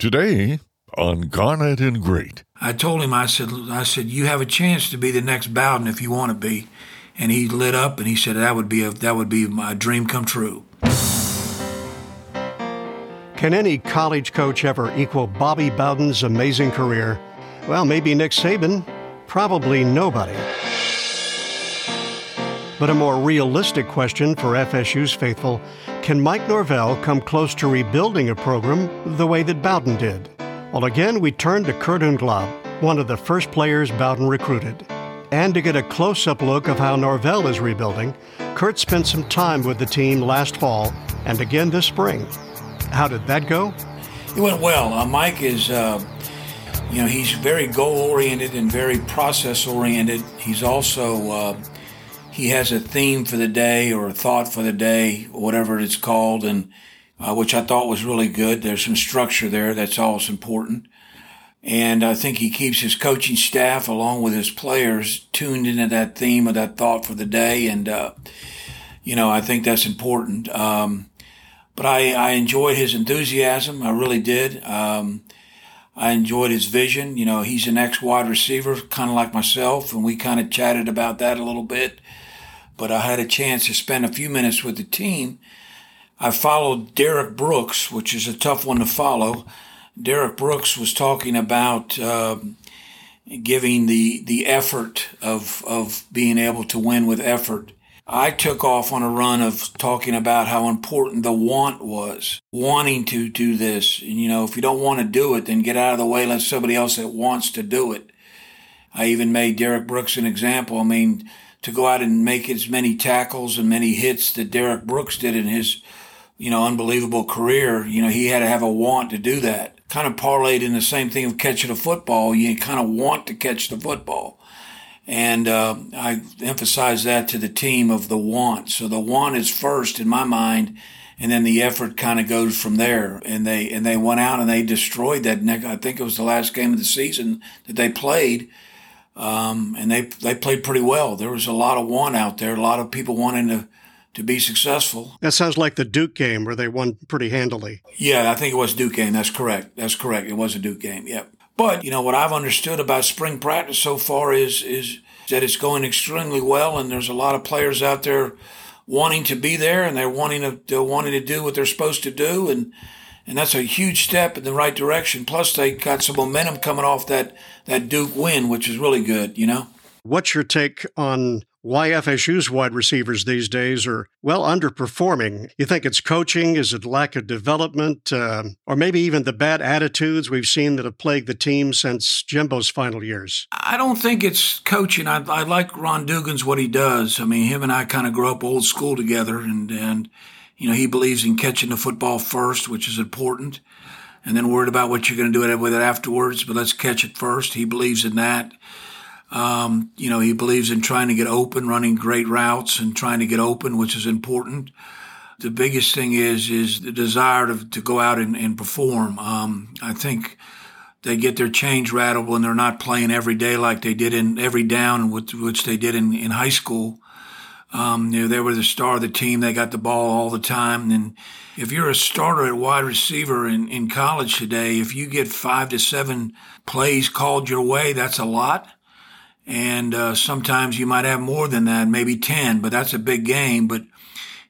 Today on Garnet and Great. I told him, I said, I said, you have a chance to be the next Bowden if you want to be. And he lit up and he said that would be a that would be my dream come true. Can any college coach ever equal Bobby Bowden's amazing career? Well, maybe Nick Saban, probably nobody. But a more realistic question for FSU's faithful can Mike Norvell come close to rebuilding a program the way that Bowden did? Well, again, we turn to Kurt Unglaub, one of the first players Bowden recruited. And to get a close up look of how Norvell is rebuilding, Kurt spent some time with the team last fall and again this spring. How did that go? It went well. Uh, Mike is, uh, you know, he's very goal oriented and very process oriented. He's also uh, he has a theme for the day or a thought for the day, whatever it's called, and uh, which I thought was really good. There's some structure there. That's always important. And I think he keeps his coaching staff along with his players tuned into that theme or that thought for the day. And, uh, you know, I think that's important. Um, but I, I enjoyed his enthusiasm. I really did. Um, I enjoyed his vision. You know, he's an ex wide receiver, kind of like myself, and we kind of chatted about that a little bit. But I had a chance to spend a few minutes with the team. I followed Derrick Brooks, which is a tough one to follow. Derrick Brooks was talking about uh, giving the the effort of of being able to win with effort. I took off on a run of talking about how important the want was, wanting to do this. And, you know, if you don't want to do it, then get out of the way, let somebody else that wants to do it. I even made Derrick Brooks an example. I mean, to go out and make as many tackles and many hits that Derrick Brooks did in his, you know, unbelievable career, you know, he had to have a want to do that. Kind of parlayed in the same thing of catching a football. You kind of want to catch the football. And uh, I emphasize that to the team of the want. So the want is first in my mind, and then the effort kind of goes from there. And they and they went out and they destroyed that. I think it was the last game of the season that they played, um, and they they played pretty well. There was a lot of want out there, a lot of people wanting to to be successful. That sounds like the Duke game where they won pretty handily. Yeah, I think it was Duke game. That's correct. That's correct. It was a Duke game. Yep. But you know what I've understood about spring practice so far is is that it's going extremely well, and there's a lot of players out there wanting to be there, and they're wanting to they're wanting to do what they're supposed to do, and and that's a huge step in the right direction. Plus, they got some momentum coming off that that Duke win, which is really good. You know. What's your take on why FSU's wide receivers these days are, well, underperforming. You think it's coaching? Is it lack of development? Uh, or maybe even the bad attitudes we've seen that have plagued the team since Jimbo's final years? I don't think it's coaching. I, I like Ron Dugans, what he does. I mean, him and I kind of grew up old school together, and, and, you know, he believes in catching the football first, which is important, and then worried about what you're going to do with it afterwards, but let's catch it first. He believes in that. Um, you know, he believes in trying to get open, running great routes and trying to get open, which is important. The biggest thing is is the desire to, to go out and, and perform. Um, I think they get their change rattled when they're not playing every day like they did in every down, which, which they did in, in high school. Um, you know, they were the star of the team. They got the ball all the time. And if you're a starter at wide receiver in, in college today, if you get five to seven plays called your way, that's a lot. And uh, sometimes you might have more than that, maybe 10, but that's a big game. But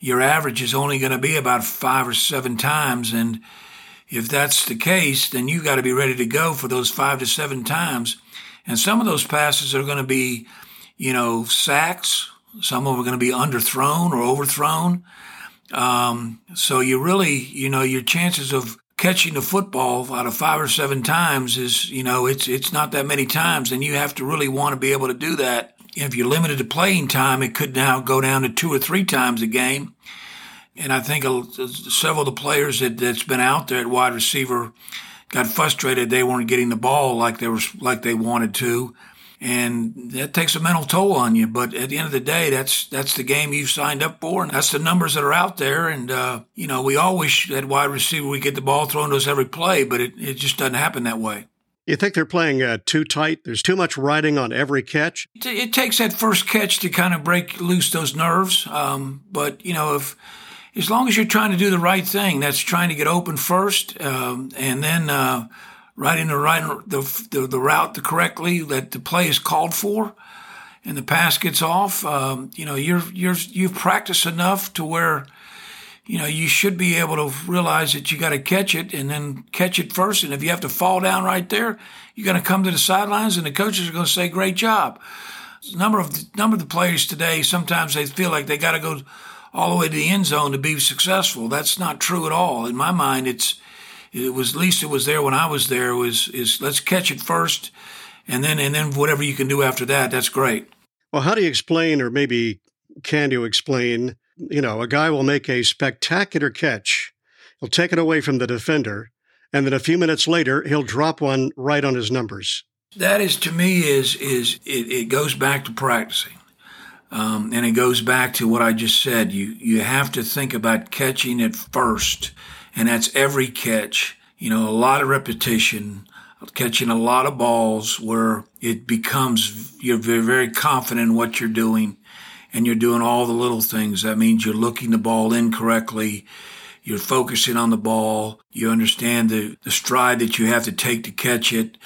your average is only going to be about five or seven times. And if that's the case, then you've got to be ready to go for those five to seven times. And some of those passes are going to be, you know, sacks. Some of them are going to be underthrown or overthrown. Um, so you really, you know, your chances of catching the football out of five or seven times is, you know, it's it's not that many times, and you have to really want to be able to do that. If you're limited to playing time, it could now go down to two or three times a game. And I think several of the players that, that's been out there at wide receiver got frustrated they weren't getting the ball like they were like they wanted to and that takes a mental toll on you. But at the end of the day, that's that's the game you've signed up for, and that's the numbers that are out there. And uh, you know, we all wish at wide receiver we get the ball thrown to us every play, but it, it just doesn't happen that way. You think they're playing uh, too tight? There's too much riding on every catch. It, it takes that first catch to kind of break loose those nerves. Um, but you know, if as long as you're trying to do the right thing, that's trying to get open first, um, and then uh, riding the right the, the, the route correctly that the play is called for, and the pass gets off. Um, you know, you're you're you've practiced enough to where you know, you should be able to realize that you got to catch it and then catch it first. And if you have to fall down right there, you're going to come to the sidelines and the coaches are going to say, great job. Number of number of the players today, sometimes they feel like they got to go all the way to the end zone to be successful. That's not true at all. In my mind, it's, it was, at least it was there when I was there was, is let's catch it first. And then, and then whatever you can do after that, that's great. Well, how do you explain, or maybe can you explain you know, a guy will make a spectacular catch. He'll take it away from the defender, and then a few minutes later, he'll drop one right on his numbers. That is, to me, is is it, it goes back to practicing, um, and it goes back to what I just said. You you have to think about catching it first, and that's every catch. You know, a lot of repetition, catching a lot of balls where it becomes you're very, very confident in what you're doing and you're doing all the little things. That means you're looking the ball incorrectly. You're focusing on the ball. You understand the, the stride that you have to take to catch it.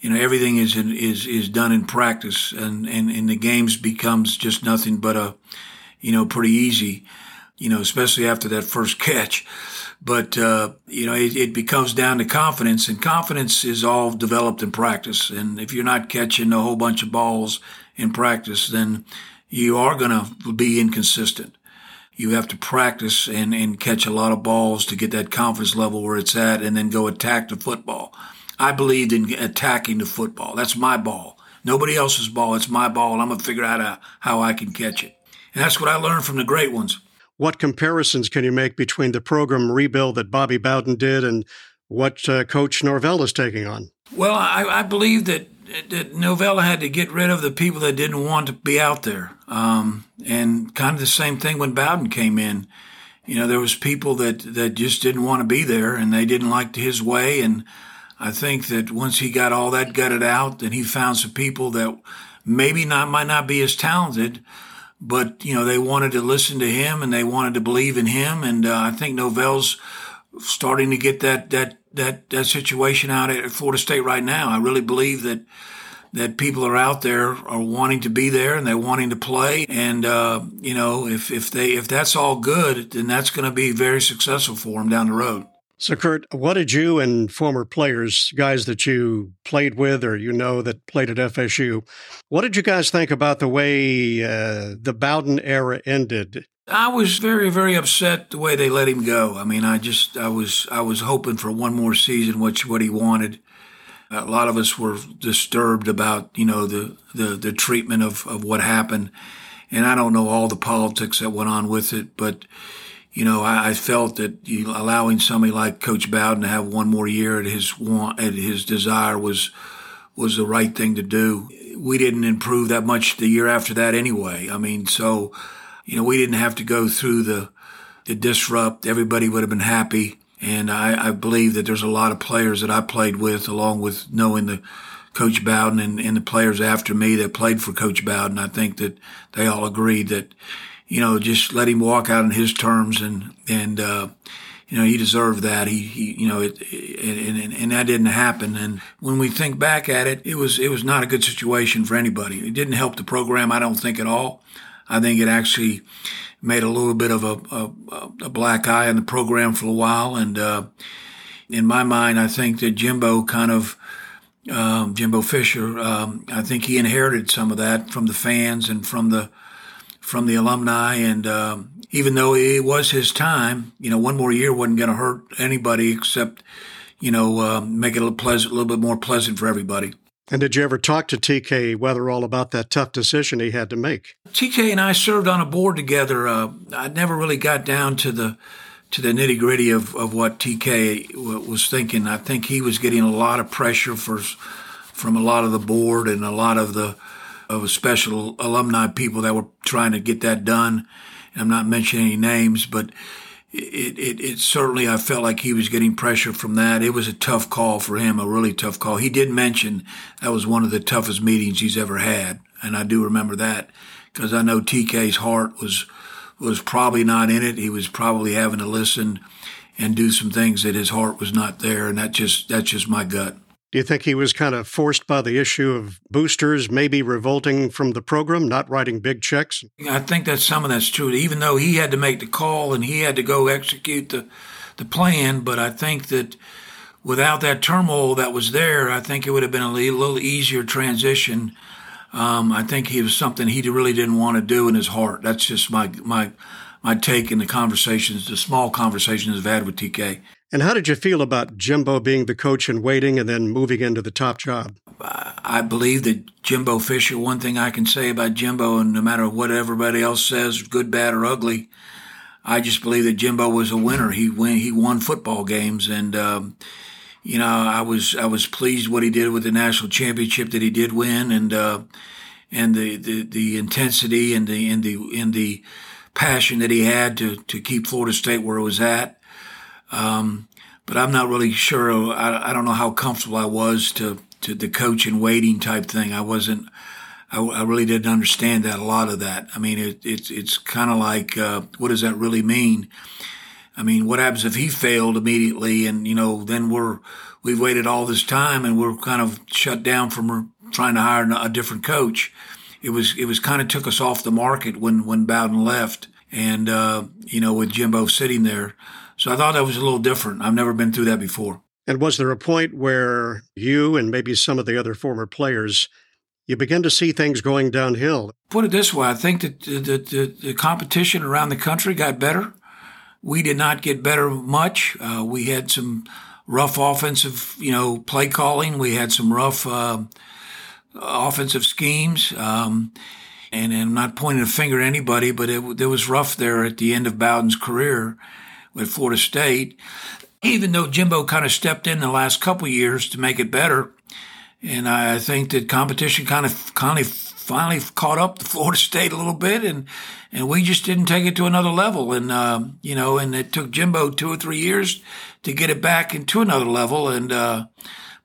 You know, everything is, in, is, is done in practice and, and, and the games becomes just nothing but a, you know, pretty easy, you know, especially after that first catch. But, uh, you know, it, it becomes down to confidence and confidence is all developed in practice. And if you're not catching a whole bunch of balls in practice, then you are going to be inconsistent. You have to practice and, and catch a lot of balls to get that confidence level where it's at and then go attack the football. I believed in attacking the football. That's my ball. Nobody else's ball. It's my ball. And I'm going to figure out how, how I can catch it. And that's what I learned from the great ones. What comparisons can you make between the program rebuild that Bobby Bowden did and what uh, Coach Norvell is taking on? Well, I, I believe that that Norvell had to get rid of the people that didn't want to be out there. Um, and kind of the same thing when Bowden came in. You know, there was people that, that just didn't want to be there and they didn't like his way. And I think that once he got all that gutted out, then he found some people that maybe not might not be as talented, but you know they wanted to listen to him and they wanted to believe in him. And uh, I think Norvell's starting to get that that that that situation out at Florida State right now. I really believe that that people are out there are wanting to be there and they're wanting to play. And uh, you know, if if they if that's all good, then that's going to be very successful for them down the road. So, Kurt, what did you and former players, guys that you played with or you know that played at FSU, what did you guys think about the way uh, the Bowden era ended? I was very, very upset the way they let him go. I mean, I just, I was, I was hoping for one more season, which what he wanted. A lot of us were disturbed about, you know, the the, the treatment of, of what happened, and I don't know all the politics that went on with it, but you know, I, I felt that you, allowing somebody like Coach Bowden to have one more year at his want, at his desire was was the right thing to do. We didn't improve that much the year after that anyway. I mean, so you know, we didn't have to go through the, the disrupt. Everybody would have been happy. And I, I believe that there's a lot of players that I played with, along with knowing the Coach Bowden and, and the players after me that played for Coach Bowden. I think that they all agreed that, you know, just let him walk out on his terms and, and, uh, you know, he deserved that. He, he you know, it, it, and, and that didn't happen. And when we think back at it, it was, it was not a good situation for anybody. It didn't help the program, I don't think at all. I think it actually made a little bit of a, a, a black eye on the program for a while. And uh, in my mind, I think that Jimbo kind of um, Jimbo Fisher, um, I think he inherited some of that from the fans and from the from the alumni. And um, even though it was his time, you know, one more year wasn't going to hurt anybody except, you know, uh, make it a little pleasant, a little bit more pleasant for everybody. And did you ever talk to TK Wetherell about that tough decision he had to make? TK and I served on a board together. Uh, I never really got down to the to the nitty gritty of, of what TK was thinking. I think he was getting a lot of pressure for from a lot of the board and a lot of the of special alumni people that were trying to get that done. I'm not mentioning any names, but it, it, it, certainly, I felt like he was getting pressure from that. It was a tough call for him, a really tough call. He did mention that was one of the toughest meetings he's ever had. And I do remember that because I know TK's heart was, was probably not in it. He was probably having to listen and do some things that his heart was not there, and that just that's just my gut. Do you think he was kind of forced by the issue of boosters maybe revolting from the program, not writing big checks? I think that some of that's true. Even though he had to make the call and he had to go execute the the plan, but I think that without that turmoil that was there, I think it would have been a little easier transition. Um, I think he was something he really didn't want to do in his heart. That's just my my my take in the conversations, the small conversations I've had with TK. And how did you feel about Jimbo being the coach in waiting and then moving into the top job? I believe that Jimbo Fisher, one thing I can say about Jimbo, and no matter what everybody else says, good, bad, or ugly, I just believe that Jimbo was a winner. He win, he won football games, and um, you know I was I was pleased what he did with the national championship that he did win, and uh, and the, the the intensity and the in the in the passion that he had to to keep Florida State where it was at. Um, but I'm not really sure. I, I don't know how comfortable I was to to the coach and waiting type thing. I wasn't. I, I really didn't understand that a lot of that. I mean, it, it's it's kind of like uh, what does that really mean? I mean, what happens if he failed immediately, and you know, then we're we've waited all this time and we're kind of shut down from trying to hire a different coach. It was it was kind of took us off the market when when Bowden left, and uh, you know, with Jimbo sitting there. So I thought that was a little different. I've never been through that before. And was there a point where you and maybe some of the other former players, you begin to see things going downhill? Put it this way I think that the, the, the competition around the country got better. We did not get better much. Uh, we had some rough offensive, you know, play calling. We had some rough uh, offensive schemes. Um, and, and, I'm not pointing a finger at anybody, but it, it was rough there at the end of Bowden's career with Florida State. Even though Jimbo kind of stepped in the last couple years to make it better, and I think that competition kind of kind of finally caught up to Florida State a little bit, and and we just didn't take it to another level. And uh, you know, and it took Jimbo two or three years to get it back into another level. And uh,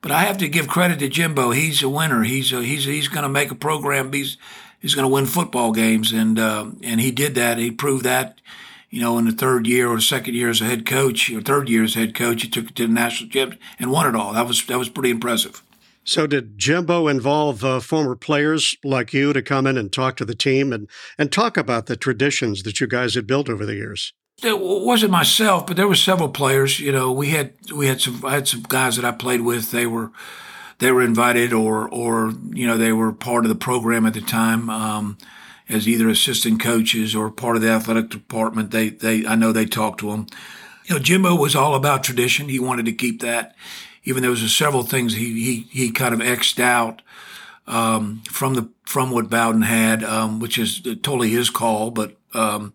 but I have to give credit to Jimbo. He's a winner. He's a, he's he's going to make a program. He's he's going to win football games, and uh, and he did that. He proved that you know, in the third year or second year as a head coach, or third year as head coach, he took it to the national championship and won it all. That was that was pretty impressive. So, did Jimbo involve uh, former players like you to come in and talk to the team and and talk about the traditions that you guys had built over the years? It wasn't myself, but there were several players. You know, we had we had some I had some guys that I played with. They were they were invited or or you know they were part of the program at the time. Um, as either assistant coaches or part of the athletic department. They, they, I know they talked to him. You know, Jimbo was all about tradition. He wanted to keep that, even though there was several things he, he, he kind of xed out, um, from the, from what Bowden had, um, which is totally his call. But, um,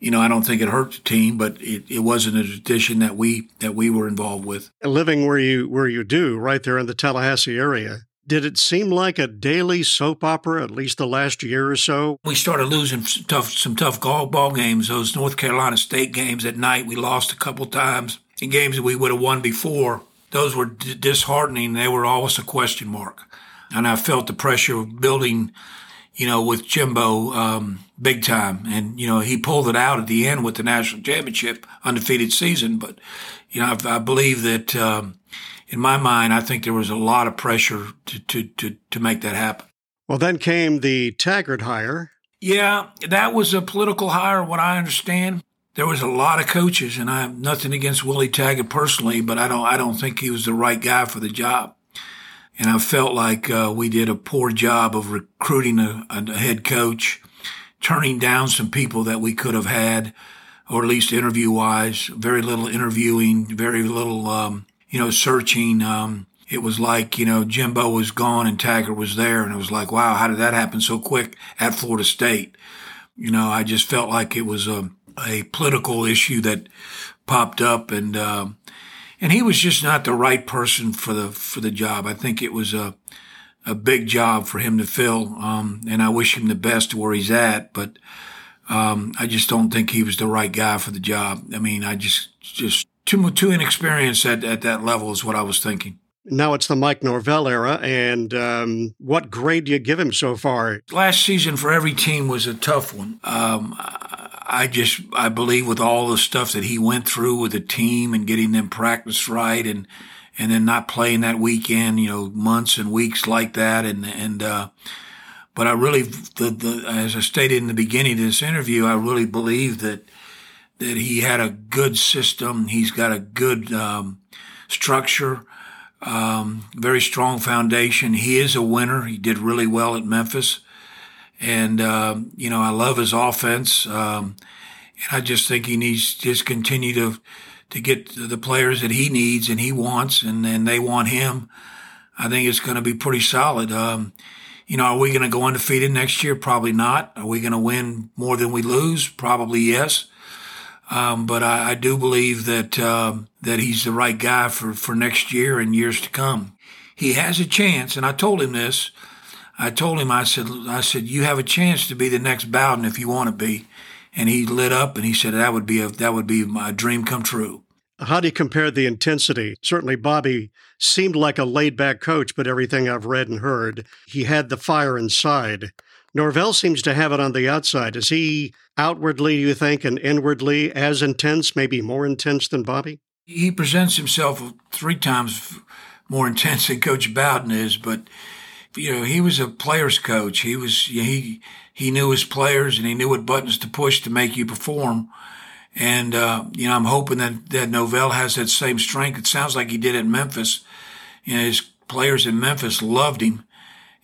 you know, I don't think it hurt the team, but it, it wasn't a tradition that we, that we were involved with. Living where you, where you do, right there in the Tallahassee area, did it seem like a daily soap opera, at least the last year or so? We started losing some tough, some tough ball games. Those North Carolina State games at night, we lost a couple times. In games that we would have won before, those were d- disheartening. They were always a question mark. And I felt the pressure of building, you know, with Jimbo um, big time. And, you know, he pulled it out at the end with the national championship, undefeated season. But, you know, I, I believe that. Um, in my mind, I think there was a lot of pressure to, to, to, to make that happen. Well, then came the Taggart hire. Yeah, that was a political hire, what I understand. There was a lot of coaches, and I have nothing against Willie Taggart personally, but I don't, I don't think he was the right guy for the job. And I felt like uh, we did a poor job of recruiting a, a head coach, turning down some people that we could have had, or at least interview wise. Very little interviewing, very little um, you know, searching. Um, it was like, you know, Jimbo was gone and Taggart was there. And it was like, wow, how did that happen so quick at Florida State? You know, I just felt like it was a, a political issue that popped up and, uh, and he was just not the right person for the, for the job. I think it was a, a big job for him to fill. Um, and I wish him the best to where he's at, but, um, I just don't think he was the right guy for the job. I mean, I just, just too too inexperienced at, at that level is what I was thinking. Now it's the Mike Norvell era, and um, what grade do you give him so far? Last season for every team was a tough one. Um, I just I believe with all the stuff that he went through with the team and getting them practice right and and then not playing that weekend, you know, months and weeks like that and and uh but I really the, the as I stated in the beginning of this interview, I really believe that that he had a good system. He's got a good um, structure, um, very strong foundation. He is a winner. He did really well at Memphis. And, uh, you know, I love his offense. Um, and I just think he needs to just continue to, to get the players that he needs and he wants and, and they want him. I think it's going to be pretty solid. Um, you know, are we going to go undefeated next year? Probably not. Are we going to win more than we lose? Probably yes. Um, but I, I, do believe that um, that he's the right guy for, for next year and years to come. He has a chance, and I told him this. I told him, I said, I said, you have a chance to be the next Bowden if you want to be. And he lit up and he said that would be a that would be my dream come true. How do you compare the intensity? Certainly, Bobby seemed like a laid back coach, but everything I've read and heard, he had the fire inside. Norvell seems to have it on the outside. Is he outwardly, you think, and inwardly as intense, maybe more intense than Bobby? He presents himself three times more intense than Coach Bowden is, but you know he was a players coach. He was he he knew his players and he knew what buttons to push to make you perform. And uh, you know I'm hoping that that Norvell has that same strength. It sounds like he did at Memphis. You know his players in Memphis loved him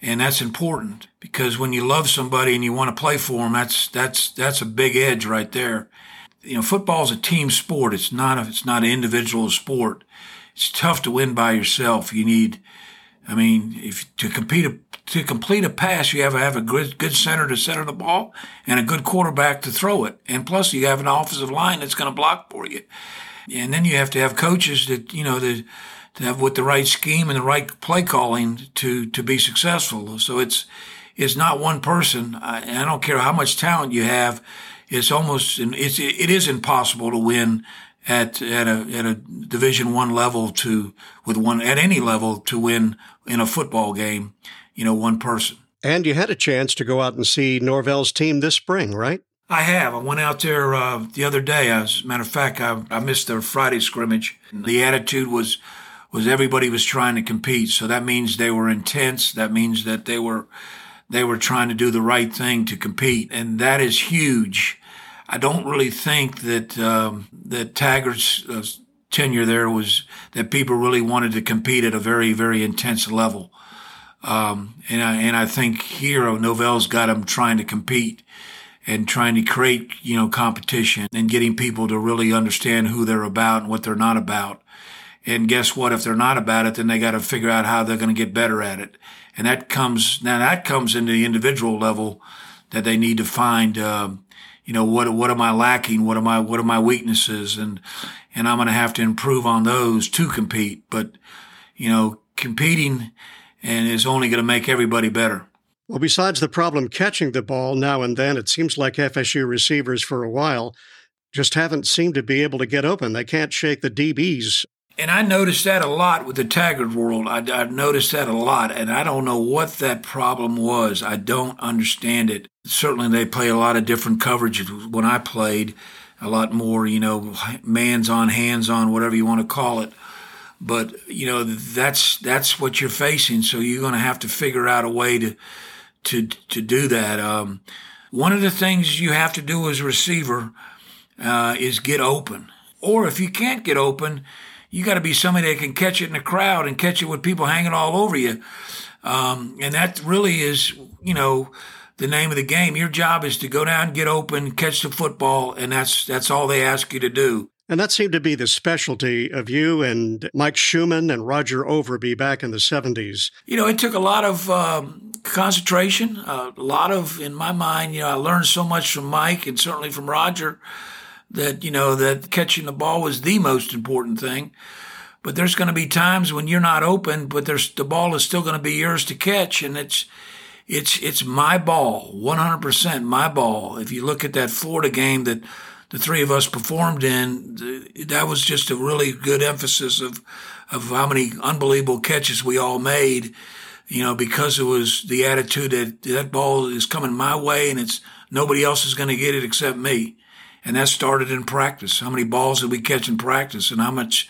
and that's important because when you love somebody and you want to play for them, that's that's that's a big edge right there. You know, football is a team sport. It's not a, it's not an individual sport. It's tough to win by yourself. You need, I mean, if to compete a, to complete a pass, you have to have a good good center to center the ball and a good quarterback to throw it, and plus you have an offensive line that's going to block for you, and then you have to have coaches that you know that to have with the right scheme and the right play calling to to be successful. So it's it's not one person. I, I don't care how much talent you have. It's almost it's it is impossible to win at at a at a Division One level to with one at any level to win in a football game. You know, one person. And you had a chance to go out and see Norvell's team this spring, right? I have. I went out there uh, the other day. As a matter of fact, I, I missed their Friday scrimmage. The attitude was was everybody was trying to compete. So that means they were intense. That means that they were they were trying to do the right thing to compete, and that is huge. I don't really think that um, that Taggart's uh, tenure there was that people really wanted to compete at a very very intense level. Um, and I and I think here Norvell's got them trying to compete and trying to create you know competition and getting people to really understand who they're about and what they're not about. And guess what? If they're not about it, then they got to figure out how they're going to get better at it. And that comes, now that comes into the individual level that they need to find, uh, you know, what, what am I lacking? What am I, what are my weaknesses? And, and I'm going to have to improve on those to compete. But, you know, competing and is only going to make everybody better. Well, besides the problem catching the ball now and then, it seems like FSU receivers for a while just haven't seemed to be able to get open. They can't shake the DBs and I noticed that a lot with the Taggart world. I, I noticed that a lot, and I don't know what that problem was. I don't understand it. Certainly, they play a lot of different coverage when I played, a lot more, you know, man's on, hands on, whatever you want to call it. But you know, that's that's what you're facing. So you're going to have to figure out a way to to to do that. Um, one of the things you have to do as a receiver uh, is get open, or if you can't get open you got to be somebody that can catch it in the crowd and catch it with people hanging all over you. Um, and that really is, you know, the name of the game. Your job is to go down, get open, catch the football, and that's that's all they ask you to do. And that seemed to be the specialty of you and Mike Shumann and Roger Overby back in the 70s. You know, it took a lot of um, concentration, a lot of, in my mind, you know, I learned so much from Mike and certainly from Roger that, you know, that catching the ball was the most important thing. But there's going to be times when you're not open, but there's, the ball is still going to be yours to catch. And it's, it's, it's my ball, 100% my ball. If you look at that Florida game that the three of us performed in, that was just a really good emphasis of, of how many unbelievable catches we all made, you know, because it was the attitude that that ball is coming my way and it's nobody else is going to get it except me And that started in practice. How many balls did we catch in practice and how much,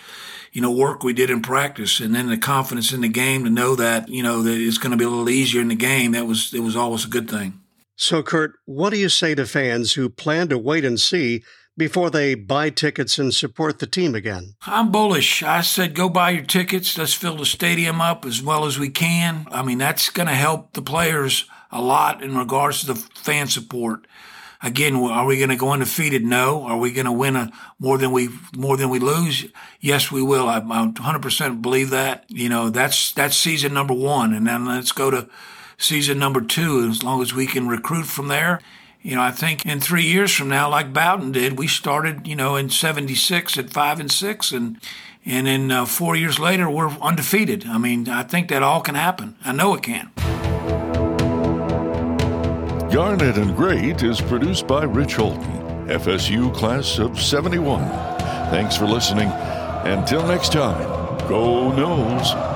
you know, work we did in practice. And then the confidence in the game to know that, you know, that it's going to be a little easier in the game. That was, it was always a good thing. So, Kurt, what do you say to fans who plan to wait and see before they buy tickets and support the team again? I'm bullish. I said, go buy your tickets. Let's fill the stadium up as well as we can. I mean, that's going to help the players a lot in regards to the fan support. Again, are we going to go undefeated? No. Are we going to win a, more than we more than we lose? Yes, we will. I, I 100% believe that. You know, that's that's season number one, and then let's go to season number two. As long as we can recruit from there, you know, I think in three years from now, like Bowden did, we started, you know, in '76 at five and six, and and then uh, four years later, we're undefeated. I mean, I think that all can happen. I know it can. Garnet and Great is produced by Rich Holton, FSU class of 71. Thanks for listening. Until next time, go Noles.